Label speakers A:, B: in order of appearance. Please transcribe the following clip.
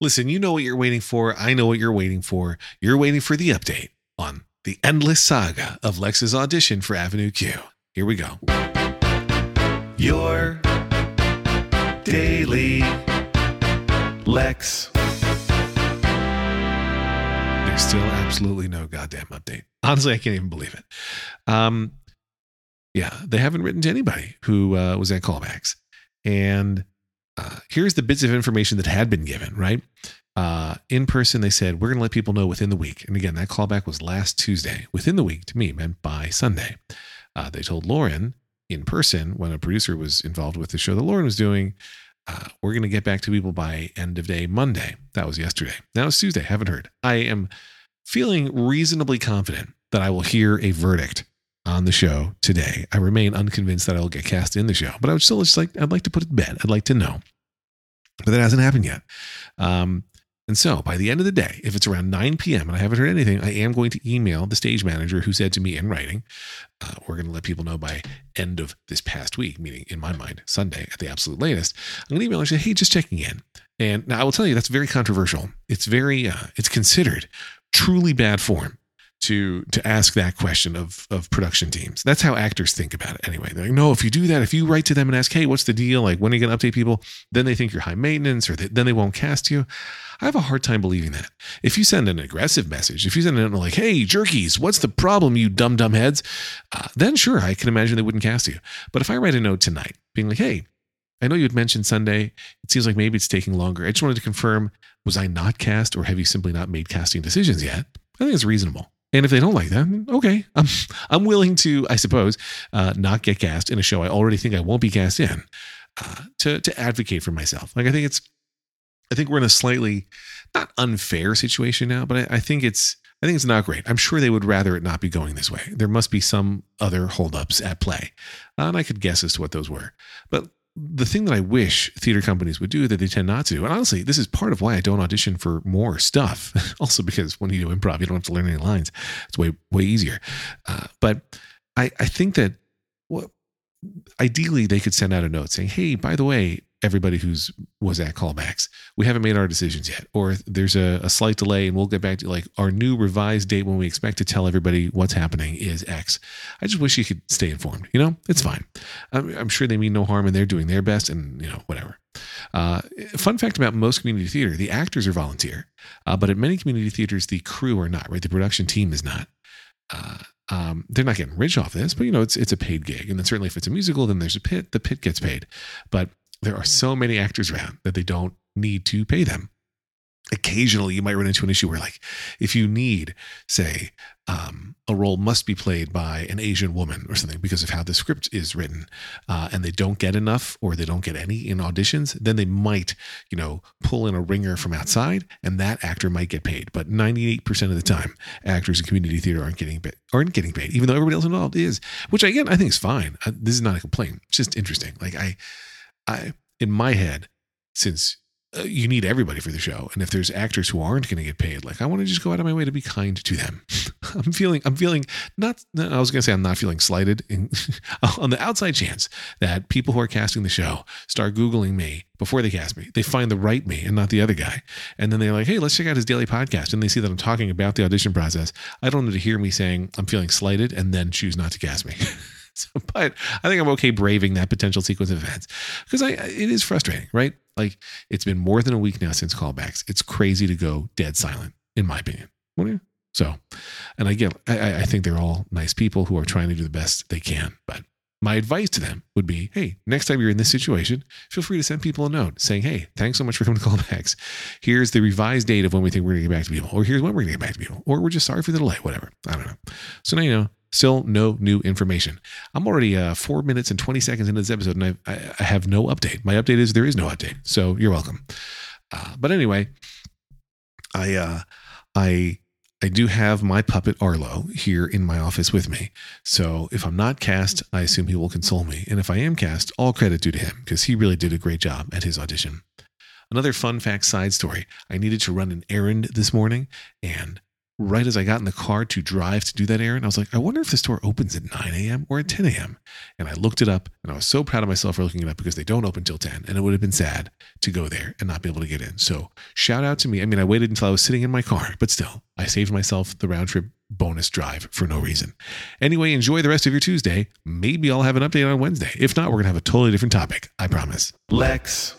A: Listen, you know what you're waiting for. I know what you're waiting for. You're waiting for the update on the endless saga of Lex's audition for Avenue Q. Here we go. Your daily Lex. There's still absolutely no goddamn update. Honestly, I can't even believe it. Um, yeah, they haven't written to anybody who uh, was at callbacks. And uh, here's the bits of information that had been given, right? Uh, in person, they said, we're going to let people know within the week. And again, that callback was last Tuesday. Within the week to me meant by Sunday. Uh, they told Lauren in person when a producer was involved with the show that Lauren was doing, uh, we're going to get back to people by end of day Monday. That was yesterday. Now it's Tuesday. Haven't heard. I am feeling reasonably confident that I will hear a verdict on the show today. I remain unconvinced that I will get cast in the show, but I would still just like I'd like to put it to bed. I'd like to know, but that hasn't happened yet. Um, and so by the end of the day, if it's around 9 p.m. and I haven't heard anything, I am going to email the stage manager who said to me in writing, uh, we're going to let people know by end of this past week, meaning in my mind, Sunday at the absolute latest. I'm going to email and say, hey, just checking in. And now I will tell you that's very controversial. It's very, uh, it's considered truly bad form to to ask that question of of production teams. That's how actors think about it anyway. They're like, no, if you do that, if you write to them and ask, hey, what's the deal? Like, when are you going to update people? Then they think you're high maintenance, or they, then they won't cast you. I have a hard time believing that. If you send an aggressive message, if you send it like, hey, jerkies, what's the problem, you dumb dumb heads? Uh, then sure, I can imagine they wouldn't cast you. But if I write a note tonight, being like, hey. I know you had mentioned Sunday. It seems like maybe it's taking longer. I just wanted to confirm was I not cast or have you simply not made casting decisions yet? I think it's reasonable. And if they don't like that, okay, I'm I'm willing to, I suppose, uh, not get cast in a show I already think I won't be cast in, uh, to to advocate for myself. Like I think it's, I think we're in a slightly not unfair situation now, but I, I think it's I think it's not great. I'm sure they would rather it not be going this way. There must be some other holdups at play, uh, and I could guess as to what those were. But the thing that I wish theater companies would do that they tend not to, and honestly, this is part of why I don't audition for more stuff. also, because when you do improv, you don't have to learn any lines; it's way way easier. Uh, but I I think that what ideally they could send out a note saying, "Hey, by the way, everybody who's was at callbacks. We haven't made our decisions yet, or there's a, a, slight delay, and we'll get back to like our new revised date when we expect to tell everybody what's happening is X. I just wish you could stay informed. You know, it's fine. I'm, I'm sure they mean no harm, and they're doing their best, and you know, whatever. Uh, fun fact about most community theater: the actors are volunteer, uh, but at many community theaters, the crew are not. Right, the production team is not. Uh, um, they're not getting rich off this, but you know, it's it's a paid gig, and then certainly if it's a musical, then there's a pit. The pit gets paid, but there are so many actors around that they don't need to pay them. Occasionally, you might run into an issue where, like, if you need, say, um, a role must be played by an Asian woman or something because of how the script is written, uh, and they don't get enough or they don't get any in auditions, then they might, you know, pull in a ringer from outside, and that actor might get paid. But ninety-eight percent of the time, actors in community theater aren't getting paid, aren't getting paid, even though everybody else involved is. Which again, I think is fine. Uh, this is not a complaint. It's just interesting. Like I I, in my head, since uh, you need everybody for the show, and if there's actors who aren't going to get paid, like I want to just go out of my way to be kind to them. I'm feeling, I'm feeling not. I was going to say I'm not feeling slighted. In, on the outside chance that people who are casting the show start googling me before they cast me, they find the right me and not the other guy, and then they're like, "Hey, let's check out his daily podcast," and they see that I'm talking about the audition process. I don't need to hear me saying I'm feeling slighted and then choose not to cast me. So, but I think I'm okay braving that potential sequence of events because I it is frustrating, right? Like it's been more than a week now since callbacks. It's crazy to go dead silent, in my opinion. So, and again, I, I think they're all nice people who are trying to do the best they can. But my advice to them would be, hey, next time you're in this situation, feel free to send people a note saying, hey, thanks so much for coming to callbacks. Here's the revised date of when we think we're going to get back to people, or here's when we're going to get back to people, or we're just sorry for the delay, whatever. I don't know. So now you know Still no new information. I'm already uh, four minutes and 20 seconds into this episode, and I, I, have no update. My update is there is no update. So you're welcome. Uh, but anyway, I uh, I I do have my puppet Arlo here in my office with me. So if I'm not cast, I assume he will console me. And if I am cast, all credit due to him because he really did a great job at his audition. Another fun fact side story I needed to run an errand this morning, and right as I got in the car to drive to do that errand. I was like, I wonder if the store opens at 9 a.m. or at 10 a.m. And I looked it up and I was so proud of myself for looking it up because they don't open till 10. And it would have been sad to go there and not be able to get in. So shout out to me. I mean, I waited until I was sitting in my car, but still, I saved myself the round trip bonus drive for no reason. Anyway, enjoy the rest of your Tuesday. Maybe I'll have an update on Wednesday. If not, we're going to have a totally different topic. I promise.
B: Lex.